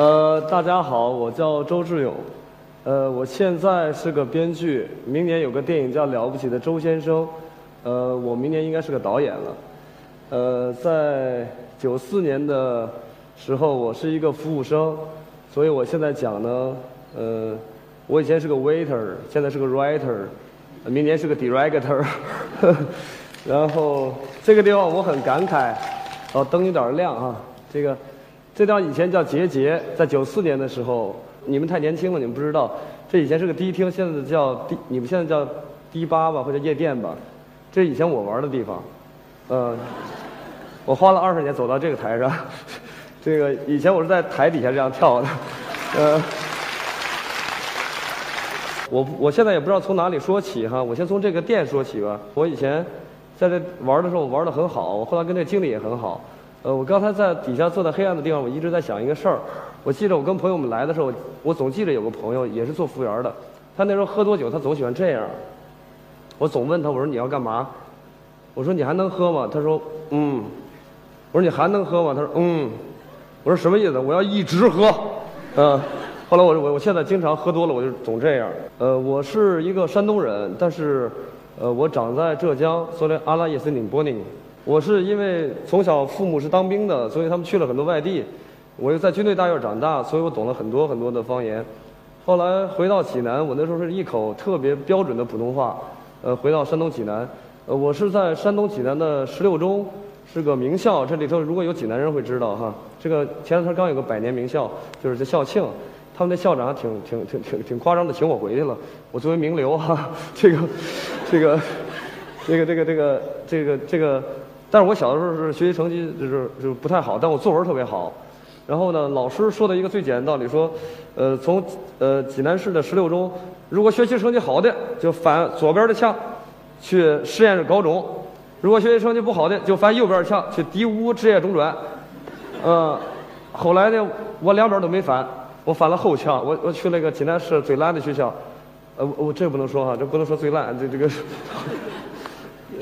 呃，大家好，我叫周志勇，呃，我现在是个编剧，明年有个电影叫《了不起的周先生》，呃，我明年应该是个导演了。呃，在九四年的时候，我是一个服务生，所以我现在讲呢，呃，我以前是个 waiter，现在是个 writer，明年是个 director，然后这个地方我很感慨，哦，灯有点亮啊，这个。这地方以前叫结节，在九四年的时候，你们太年轻了，你们不知道，这以前是个迪厅，现在叫迪，你们现在叫迪吧吧或者夜店吧，这以前我玩的地方，呃，我花了二十年走到这个台上，这个以前我是在台底下这样跳的，呃，我我现在也不知道从哪里说起哈，我先从这个店说起吧。我以前在这玩的时候玩的很好，我后来跟这经理也很好。呃，我刚才在底下坐在黑暗的地方，我一直在想一个事儿。我记得我跟朋友们来的时候，我总记得有个朋友也是做服务员的，他那时候喝多酒，他总喜欢这样。我总问他，我说你要干嘛？我说你还能喝吗？他说嗯。我说你还能喝吗？他说嗯。我说什么意思？我要一直喝。嗯。后来我我我现在经常喝多了，我就总这样。呃，我是一个山东人，但是呃，我长在浙江，所以阿拉耶斯宁波宁。我是因为从小父母是当兵的，所以他们去了很多外地。我又在军队大院长大，所以我懂了很多很多的方言。后来回到济南，我那时候是一口特别标准的普通话。呃，回到山东济南，呃，我是在山东济南的十六中，是个名校。这里头如果有济南人会知道哈，这个前两天刚有个百年名校，就是这校庆，他们那校长还挺挺挺挺挺夸张的，请我回去了。我作为名流哈，这个这个这个这个这个这个这个。但是我小的时候是学习成绩就是就不太好，但我作文特别好。然后呢，老师说的一个最简单道理说，呃，从呃济南市的十六中，如果学习成绩好的就翻左边的墙，去实验室高中；如果学习成绩不好的就翻右边的墙，去第五职业中专。呃，后来呢，我两边都没翻，我翻了后墙，我我去那个济南市最烂的学校。呃，我这不能说哈，这不能说最烂，这这个。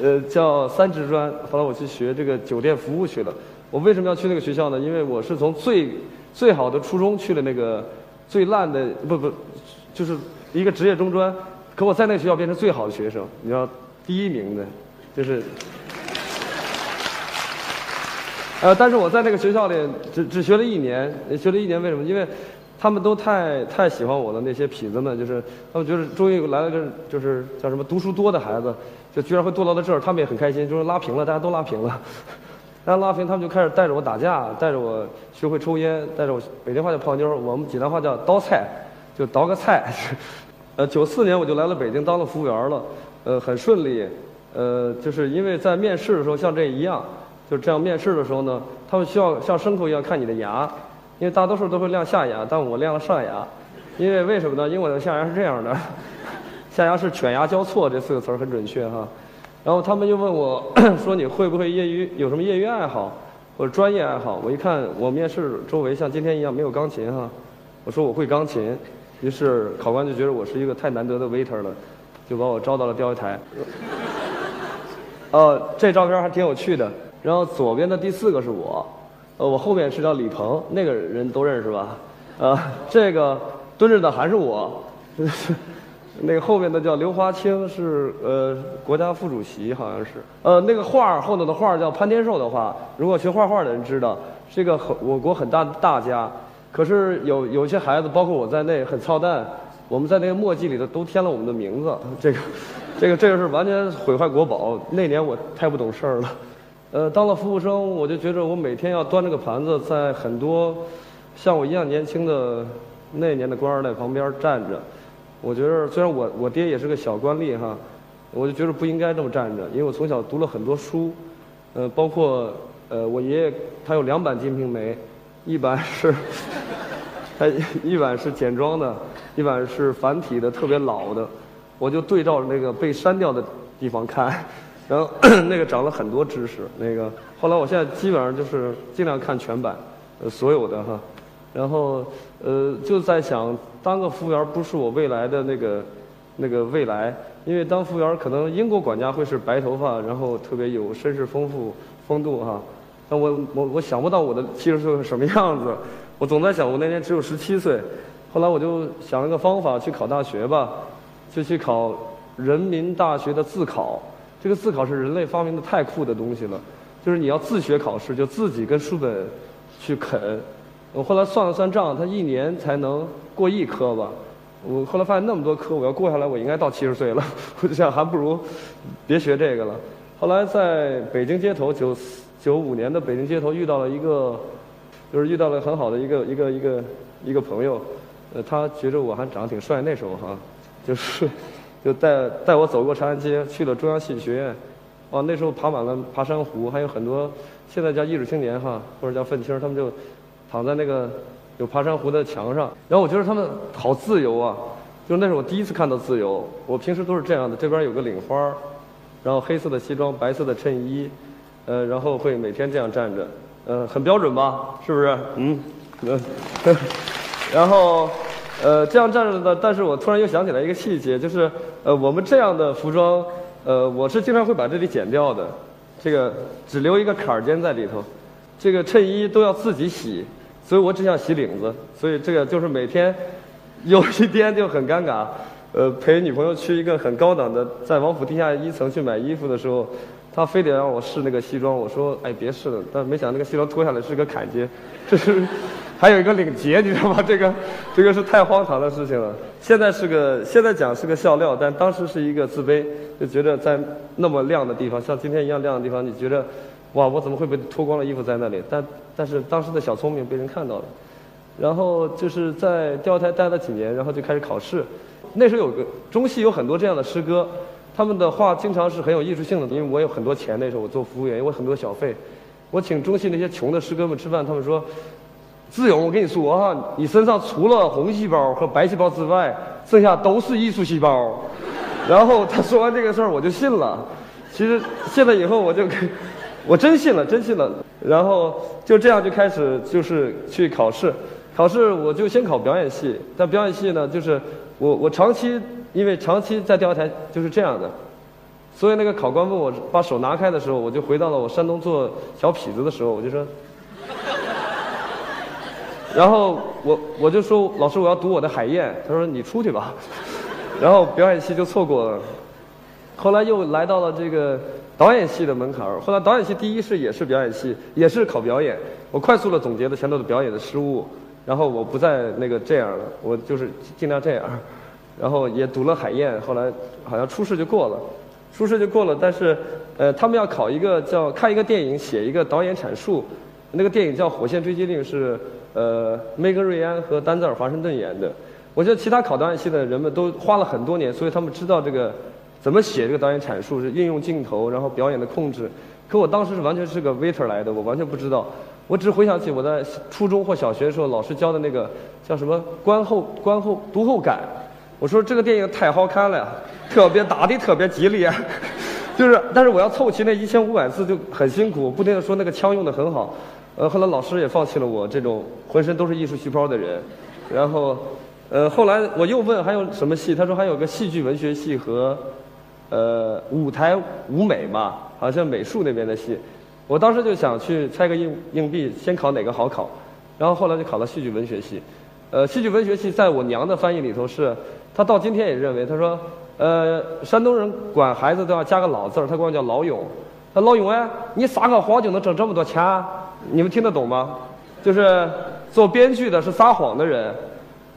呃，叫三职专。后来我去学这个酒店服务去了。我为什么要去那个学校呢？因为我是从最最好的初中去了那个最烂的，不不，就是一个职业中专。可我在那个学校变成最好的学生，你知道，第一名的，就是。呃，但是我在那个学校里只只学了一年，学了一年为什么？因为他们都太太喜欢我的那些痞子们，就是他们觉得终于来了个就是叫什么读书多的孩子。就居然会堕到到这儿，他们也很开心，就是拉平了，大家都拉平了。然后拉平，他们就开始带着我打架，带着我学会抽烟，带着我北京话叫泡妞，我们济南话叫刀菜，就倒个菜。呃，九四年我就来了北京当了服务员了，呃，很顺利。呃，就是因为在面试的时候像这一样，就这样面试的时候呢，他们需要像牲口一样看你的牙，因为大多数都会亮下牙，但我亮了上牙，因为为什么呢？因为我的下牙是这样的。下牙是犬牙交错，这四个词儿很准确哈。然后他们又问我 说：“你会不会业余有什么业余爱好或者专业爱好？”我一看我面试周围像今天一样没有钢琴哈，我说我会钢琴。于是考官就觉得我是一个太难得的 waiter 了，就把我招到了钓鱼台。哦，这照片还挺有趣的。然后左边的第四个是我，呃，我后面是叫李鹏，那个人都认识吧？啊，这个蹲着的还是我。那个后面的叫刘华清，是呃国家副主席，好像是。呃，那个画后头的画叫潘天寿的画，如果学画画的人知道，是一个很我国很大的大家。可是有有些孩子，包括我在内，很操蛋。我们在那个墨迹里头都添了我们的名字，这个，这个这个是完全毁坏国宝。那年我太不懂事儿了。呃，当了服务生，我就觉着我每天要端着个盘子，在很多像我一样年轻的那年的官二代旁边站着。我觉得虽然我我爹也是个小官吏哈，我就觉得不应该这么站着，因为我从小读了很多书，呃，包括呃我爷爷他有两版《金瓶梅》，一版是，他一版是简装的，一版是繁体的，特别老的，我就对照那个被删掉的地方看，然后 那个长了很多知识，那个后来我现在基本上就是尽量看全版，呃所有的哈。然后，呃，就在想当个服务员不是我未来的那个那个未来，因为当服务员可能英国管家会是白头发，然后特别有绅士风富风度哈。那我我我想不到我的七十岁是什么样子，我总在想，我那年只有十七岁，后来我就想了个方法去考大学吧，就去考人民大学的自考。这个自考是人类发明的太酷的东西了，就是你要自学考试，就自己跟书本去啃。我后来算了算账，他一年才能过一科吧。我后来发现那么多科，我要过下来，我应该到七十岁了。我就想，还不如别学这个了。后来在北京街头，九九五年的北京街头遇到了一个，就是遇到了很好的一个一个一个一个朋友。呃，他觉得我还长得挺帅，那时候哈，就是就带带我走过长安街，去了中央戏剧学院。哦，那时候爬满了爬山虎，还有很多现在叫艺术青年哈，或者叫愤青，他们就躺在那个。有爬山虎的墙上，然后我觉得他们好自由啊！就那是我第一次看到自由。我平时都是这样的，这边有个领花儿然后黑色的西装，白色的衬衣，呃，然后会每天这样站着，呃，很标准吧？是不是？嗯，嗯，然后，呃，这样站着的。但是我突然又想起来一个细节，就是呃，我们这样的服装，呃，我是经常会把这里剪掉的，这个只留一个坎儿尖在里头，这个衬衣都要自己洗。所以我只想洗领子，所以这个就是每天有一天就很尴尬，呃，陪女朋友去一个很高档的，在王府地下一层去买衣服的时候，他非得让我试那个西装，我说哎别试了，但没想到那个西装脱下来是个坎肩，这是还有一个领结，你知道吗？这个这个是太荒唐的事情了。现在是个现在讲是个笑料，但当时是一个自卑，就觉得在那么亮的地方，像今天一样亮的地方，你觉得？哇，我怎么会被脱光了衣服在那里？但但是当时的小聪明被人看到了，然后就是在钓鱼台待了几年，然后就开始考试。那时候有个中戏有很多这样的师哥，他们的话经常是很有艺术性的，因为我有很多钱那时候我做服务员，我很多小费。我请中戏那些穷的师哥们吃饭，他们说：“志勇，我跟你说哈，你身上除了红细胞和白细胞之外，剩下都是艺术细胞。”然后他说完这个事儿，我就信了。其实信了以后我就。我真信了，真信了，然后就这样就开始就是去考试，考试我就先考表演系，但表演系呢，就是我我长期因为长期在钓鱼台就是这样的，所以那个考官问我把手拿开的时候，我就回到了我山东做小痞子的时候，我就说，然后我我就说老师我要读我的海燕，他说你出去吧，然后表演系就错过了，后来又来到了这个。导演系的门槛儿，后来导演系第一是也是表演系，也是考表演。我快速的总结了前头的表演的失误，然后我不再那个这样了，我就是尽量这样，然后也读了海燕，后来好像初试就过了，初试就过了。但是，呃，他们要考一个叫看一个电影，写一个导演阐述。那个电影叫《火线追击令》，是呃梅格瑞安和丹泽尔华盛顿演的。我觉得其他考导演系的人们都花了很多年，所以他们知道这个。怎么写这个导演阐述是运用镜头，然后表演的控制。可我当时是完全是个 waiter 来的，我完全不知道。我只回想起我在初中或小学的时候老师教的那个叫什么观后观后读后感。我说这个电影太好看了呀，特别打的特别激烈，就是，但是我要凑齐那一千五百字就很辛苦，不停的说那个枪用的很好。呃，后来老师也放弃了我这种浑身都是艺术细胞的人。然后，呃，后来我又问还有什么戏，他说还有个戏剧文学系和。呃，舞台舞美嘛，好像美术那边的戏，我当时就想去猜个硬硬币，先考哪个好考，然后后来就考了戏剧文学系。呃，戏剧文学系在我娘的翻译里头是，她到今天也认为，她说，呃，山东人管孩子都要加个老字儿，他管我叫老勇。他老勇哎，你撒个谎就能挣这么多钱？你们听得懂吗？就是做编剧的是撒谎的人。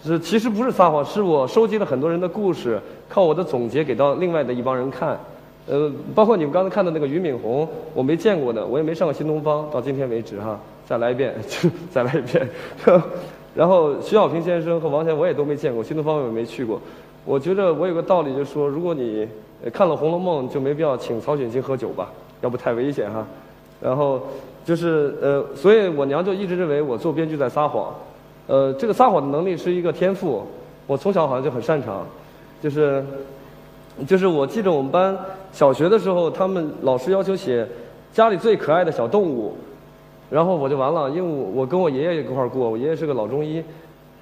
是，其实不是撒谎，是我收集了很多人的故事，靠我的总结给到另外的一帮人看。呃，包括你们刚才看的那个俞敏洪，我没见过的，我也没上过新东方，到今天为止哈。再来一遍，再来一遍。然后徐小平先生和王贤我也都没见过，新东方我也没去过。我觉得我有个道理，就是说，如果你看了《红楼梦》，就没必要请曹雪芹喝酒吧，要不太危险哈。然后就是呃，所以我娘就一直认为我做编剧在撒谎。呃，这个撒谎的能力是一个天赋，我从小好像就很擅长，就是，就是我记得我们班小学的时候，他们老师要求写家里最可爱的小动物，然后我就完了，因为我跟我爷爷一块儿过，我爷爷是个老中医，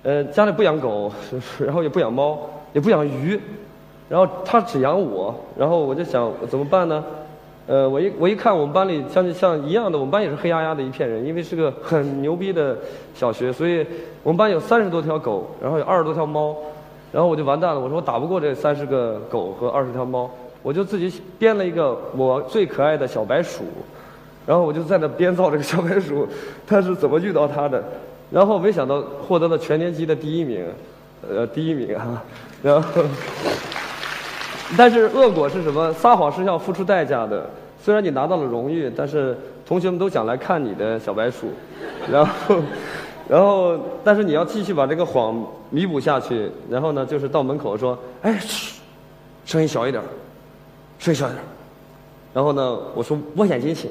呃，家里不养狗，然后也不养猫，也不养鱼，然后他只养我，然后我就想怎么办呢？呃，我一我一看我们班里像像一样的，我们班也是黑压压的一片人，因为是个很牛逼的小学，所以我们班有三十多条狗，然后有二十多条猫，然后我就完蛋了，我说我打不过这三十个狗和二十条猫，我就自己编了一个我最可爱的小白鼠，然后我就在那编造这个小白鼠，他是怎么遇到它的，然后没想到获得了全年级的第一名，呃，第一名啊，然后。但是恶果是什么？撒谎是要付出代价的。虽然你拿到了荣誉，但是同学们都想来看你的小白鼠，然后，然后，但是你要继续把这个谎弥补下去。然后呢，就是到门口说：“哎，嘘，声音小一点，声音小一点。”然后呢，我说：“我先进去。”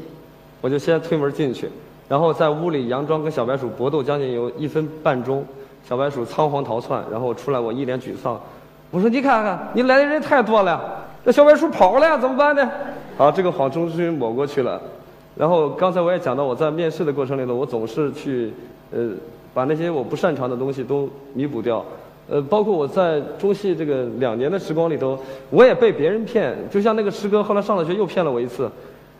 我就先推门进去，然后在屋里佯装跟小白鼠搏斗将近有一分半钟，小白鼠仓皇逃窜，然后出来我一脸沮丧。我说你看看，你来的人太多了，这小白鼠跑了呀，怎么办呢？好，这个谎终于抹过去了。然后刚才我也讲到，我在面试的过程里头，我总是去呃把那些我不擅长的东西都弥补掉。呃，包括我在中戏这个两年的时光里头，我也被别人骗。就像那个师哥后来上了学又骗了我一次。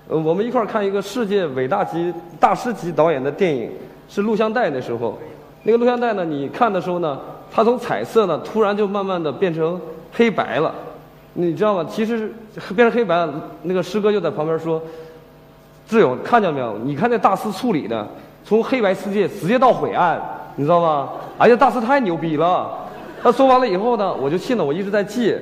呃，我们一块儿看一个世界伟大级大师级导演的电影，是录像带那时候。那个录像带呢，你看的时候呢。它从彩色呢，突然就慢慢的变成黑白了，你知道吗？其实变成黑白，那个师哥就在旁边说：“志勇，看见没有？你看那大师处理的，从黑白世界直接到灰暗，你知道吗？哎呀，大师太牛逼了！”他说完了以后呢，我就信了，我一直在记。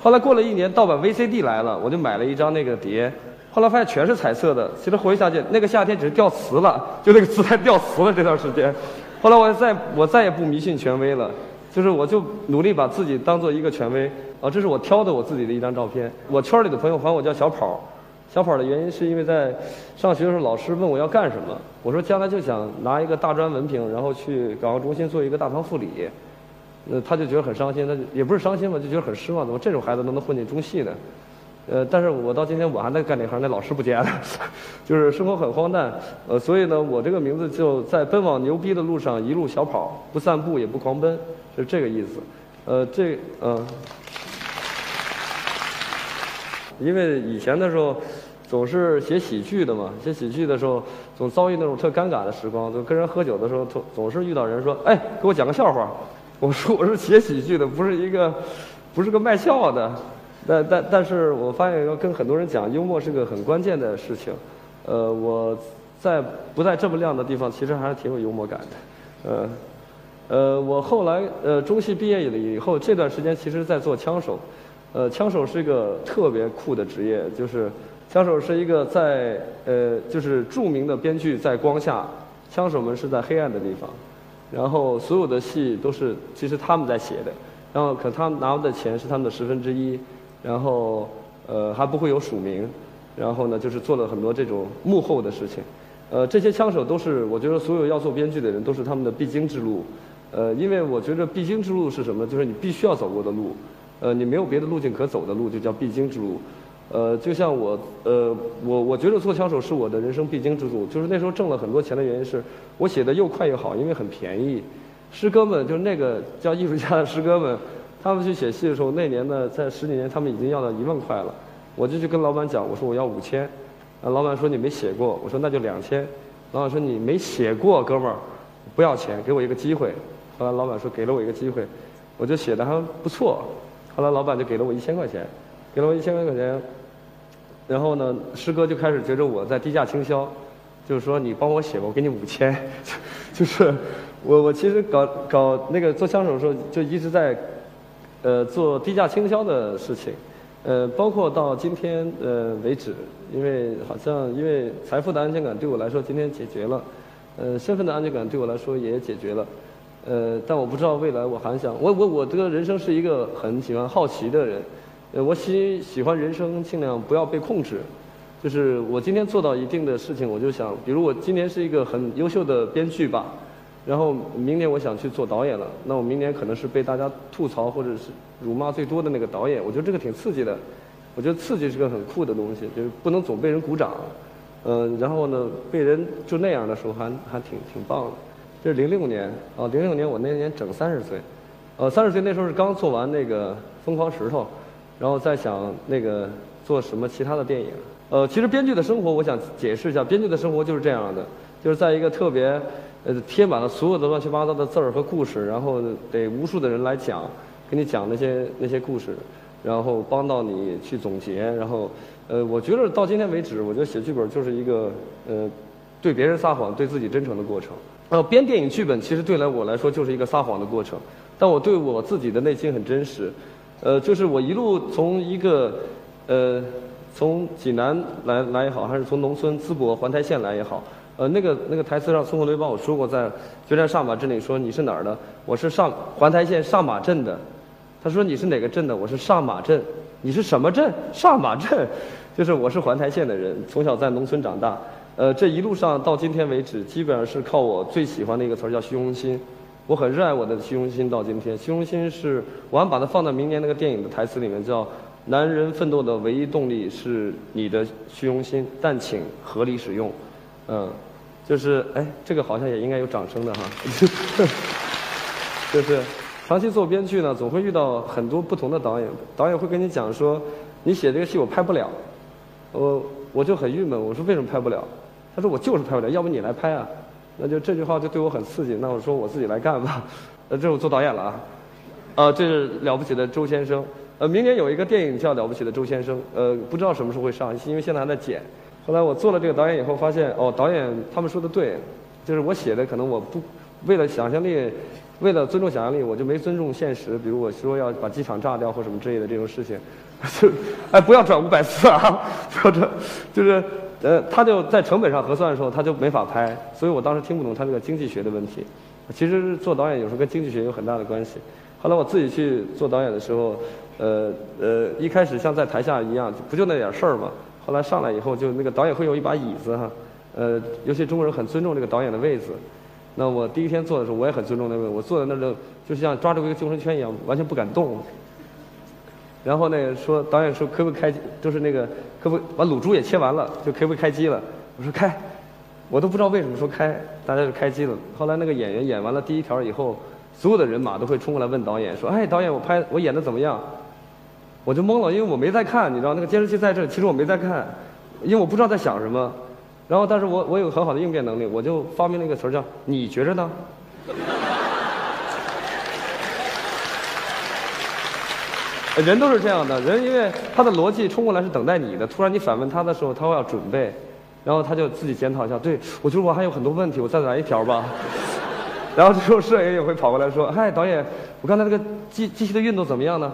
后来过了一年，盗版 VCD 来了，我就买了一张那个碟。后来发现全是彩色的，其实回想起那个夏天只是掉词了，就那个字还掉词了这段时间。后来我再我再也不迷信权威了。就是我就努力把自己当做一个权威啊，这是我挑的我自己的一张照片。我圈里的朋友管我叫小跑，小跑的原因是因为在上学的时候老师问我要干什么，我说将来就想拿一个大专文凭，然后去港澳中心做一个大堂副理。那他就觉得很伤心，他就也不是伤心吧，就觉得很失望，怎么这种孩子都能混进中戏呢？呃，但是我到今天我还在干那行，那老师不见了，就是生活很荒诞。呃，所以呢，我这个名字就在奔往牛逼的路上一路小跑，不散步也不狂奔，是这个意思。呃，这嗯，因为以前的时候总是写喜剧的嘛，写喜剧的时候总遭遇那种特尴尬的时光，就跟人喝酒的时候总总是遇到人说，哎，给我讲个笑话。我说我是写喜剧的，不是一个不是个卖笑的。但但但是我发现要跟很多人讲，幽默是个很关键的事情。呃，我在不在这么亮的地方，其实还是挺有幽默感的。呃，呃，我后来呃中戏毕业了以后，这段时间其实在做枪手。呃，枪手是一个特别酷的职业，就是枪手是一个在呃就是著名的编剧在光下，枪手们是在黑暗的地方，然后所有的戏都是其实他们在写的，然后可他们拿的钱是他们的十分之一。然后，呃，还不会有署名，然后呢，就是做了很多这种幕后的事情，呃，这些枪手都是我觉得所有要做编剧的人都是他们的必经之路，呃，因为我觉得必经之路是什么？就是你必须要走过的路，呃，你没有别的路径可走的路就叫必经之路，呃，就像我，呃，我我觉得做枪手是我的人生必经之路，就是那时候挣了很多钱的原因是我写的又快又好，因为很便宜，师哥们就是那个叫艺术家的师哥们。他们去写戏的时候，那年呢，在十几年，他们已经要到一万块了。我就去跟老板讲，我说我要五千，啊，老板说你没写过，我说那就两千。老板说你没写过，哥们儿，不要钱，给我一个机会。后来老板说给了我一个机会，我就写的还不错。后来老板就给了我一千块钱，给了我一千块钱。然后呢，师哥就开始觉着我在低价倾销，就是说你帮我写吧，我给你五千。就是我我其实搞搞那个做枪手的时候，就一直在。呃，做低价倾销的事情，呃，包括到今天呃为止，因为好像因为财富的安全感对我来说今天解决了，呃，身份的安全感对我来说也解决了，呃，但我不知道未来我还想，我我我这个人生是一个很喜欢好奇的人，呃，我喜喜欢人生尽量不要被控制，就是我今天做到一定的事情，我就想，比如我今年是一个很优秀的编剧吧。然后明年我想去做导演了，那我明年可能是被大家吐槽或者是辱骂最多的那个导演。我觉得这个挺刺激的，我觉得刺激是个很酷的东西，就是不能总被人鼓掌，嗯，然后呢被人就那样的时候还还挺挺棒的。这是零六年啊，零六年我那年整三十岁，呃，三十岁那时候是刚做完那个《疯狂石头》，然后再想那个做什么其他的电影，呃，其实编剧的生活，我想解释一下，编剧的生活就是这样的，就是在一个特别贴满了所有的乱七八糟的字儿和故事，然后得无数的人来讲，给你讲那些那些故事，然后帮到你去总结，然后呃，我觉得到今天为止，我觉得写剧本就是一个呃对别人撒谎、对自己真诚的过程。呃，编电影剧本其实对来我来说就是一个撒谎的过程，但我对我自己的内心很真实。呃，就是我一路从一个呃。从济南来来也好，还是从农村淄博环台县来也好，呃，那个那个台词上，孙红雷帮我说过，在决战上马镇里说你是哪儿的？我是上环台县上马镇的。他说你是哪个镇的？我是上马镇。你是什么镇？上马镇，就是我是环台县的人，从小在农村长大。呃，这一路上到今天为止，基本上是靠我最喜欢的一个词儿叫虚荣心。我很热爱我的虚荣心，到今天，虚荣心是我还把它放到明年那个电影的台词里面叫。男人奋斗的唯一动力是你的虚荣心，但请合理使用。嗯，就是哎，这个好像也应该有掌声的哈。就是长期做编剧呢，总会遇到很多不同的导演，导演会跟你讲说，你写这个戏我拍不了，我我就很郁闷，我说为什么拍不了？他说我就是拍不了，要不你来拍啊？那就这句话就对我很刺激，那我说我自己来干吧。呃，这我做导演了啊，啊，这是了不起的周先生。呃，明年有一个电影叫《了不起的周先生》，呃，不知道什么时候会上，因为现在还在剪。后来我做了这个导演以后，发现哦，导演他们说的对，就是我写的可能我不为了想象力，为了尊重想象力，我就没尊重现实。比如我说要把机场炸掉或什么之类的这种事情，就哎不要转五百次啊，不要转，就是呃，他就在成本上核算的时候他就没法拍，所以我当时听不懂他这个经济学的问题。其实做导演有时候跟经济学有很大的关系。后来我自己去做导演的时候。呃呃，一开始像在台下一样，不就那点事儿吗。后来上来以后，就那个导演会有一把椅子哈，呃，尤其中国人很尊重这个导演的位子。那我第一天坐的时候，我也很尊重那位，我坐在那儿就像抓住一个救生圈一样，完全不敢动。然后呢，说导演说可不可以开，就是那个可不把卤猪也切完了，就可不可以开机了？我说开，我都不知道为什么说开，大家就开机了。后来那个演员演完了第一条以后，所有的人马都会冲过来问导演说：“哎，导演，我拍我演的怎么样？”我就懵了，因为我没在看，你知道那个监视器在这，其实我没在看，因为我不知道在想什么。然后，但是我我有很好的应变能力，我就发明了一个词叫“你觉着呢？” 人都是这样的，人因为他的逻辑冲过来是等待你的，突然你反问他的时候，他会要准备，然后他就自己检讨一下，对我觉得我还有很多问题，我再来一条吧。然后这时候摄影也会跑过来说：“嗨，导演，我刚才那个机机器的运动怎么样呢？”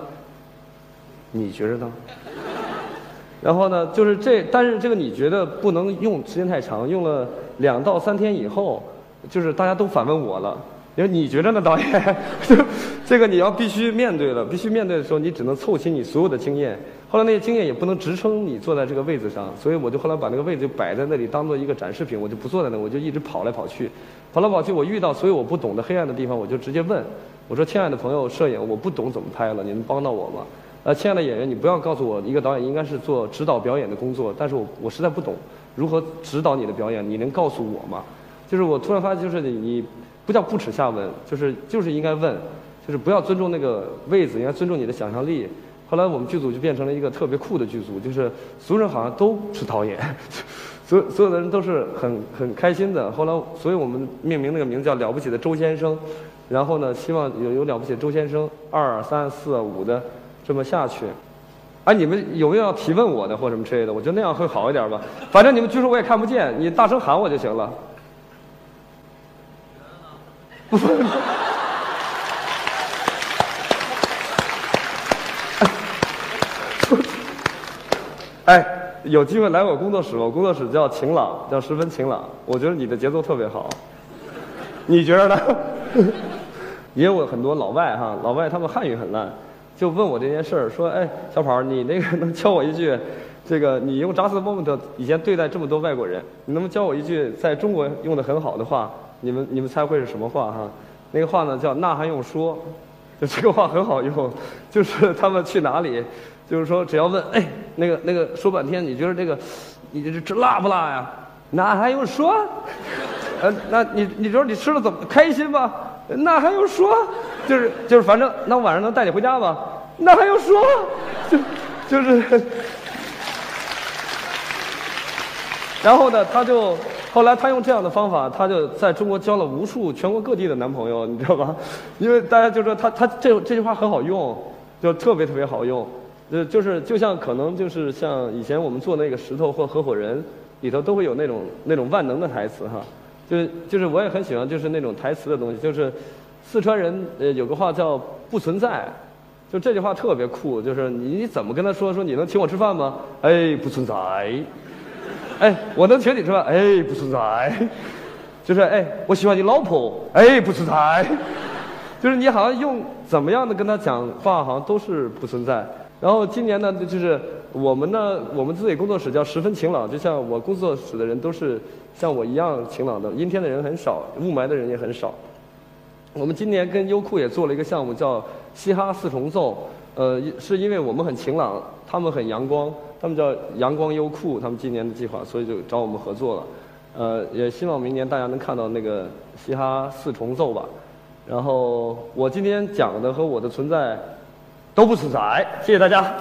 你觉得呢？然后呢，就是这，但是这个你觉得不能用时间太长，用了两到三天以后，就是大家都反问我了。因为你觉得呢，导演？就这个你要必须面对了，必须面对的时候，你只能凑齐你所有的经验。后来那些经验也不能支撑你坐在这个位子上，所以我就后来把那个位子摆在那里，当做一个展示品，我就不坐在那，我就一直跑来跑去，跑来跑去。我遇到所有我不懂的黑暗的地方，我就直接问，我说：“亲爱的朋友，摄影，我不懂怎么拍了，你能帮到我吗？”呃，亲爱的演员，你不要告诉我一个导演应该是做指导表演的工作，但是我我实在不懂如何指导你的表演，你能告诉我吗？就是我突然发现，就是你你不叫不耻下问，就是就是应该问，就是不要尊重那个位子，应该尊重你的想象力。后来我们剧组就变成了一个特别酷的剧组，就是所有人好像都是导演，所所有的人都是很很开心的。后来，所以我们命名那个名字叫了不起的周先生，然后呢，希望有有了不起的周先生二三四五的。这么下去，哎，你们有没有要提问我的或什么之类的？我觉得那样会好一点吧。反正你们举手我也看不见，你大声喊我就行了。不 哎，有机会来我工作室，我工作室叫晴朗，叫十分晴朗。我觉得你的节奏特别好，你觉得呢？也有很多老外哈，老外他们汉语很烂。就问我这件事儿，说，哎，小跑，你那个能教我一句，这个你用 just moment 以前对待这么多外国人，你能不能教我一句在中国用的很好的话？你们你们猜会是什么话哈？那个话呢叫那还用说，就这个话很好用，就是他们去哪里，就是说只要问，哎，那个那个说半天，你觉得这个，你这这辣不辣呀？那还用说？呃，那你你说你吃的怎么开心吗？那还用说？就是就是，反正那我晚上能带你回家吗？那还用说？就就是，然后呢，他就后来他用这样的方法，他就在中国交了无数全国各地的男朋友，你知道吧？因为大家就说他他这这句话很好用，就特别特别好用，就就是就像可能就是像以前我们做那个石头或合伙人里头都会有那种那种万能的台词哈，就是就是我也很喜欢就是那种台词的东西，就是四川人呃有个话叫不存在。就这句话特别酷，就是你你怎么跟他说说你能请我吃饭吗？哎，不存在。哎，我能请你吃饭？哎，不存在。就是哎，我喜欢你老婆？哎，不存在。就是你好像用怎么样的跟他讲话，好像都是不存在。然后今年呢，就是我们呢，我们自己工作室叫十分晴朗，就像我工作室的人都是像我一样晴朗的，阴天的人很少，雾霾的人也很少。我们今年跟优酷也做了一个项目，叫嘻哈四重奏。呃，是因为我们很晴朗，他们很阳光，他们叫阳光优酷，他们今年的计划，所以就找我们合作了。呃，也希望明年大家能看到那个嘻哈四重奏吧。然后我今天讲的和我的存在都不存在，谢谢大家。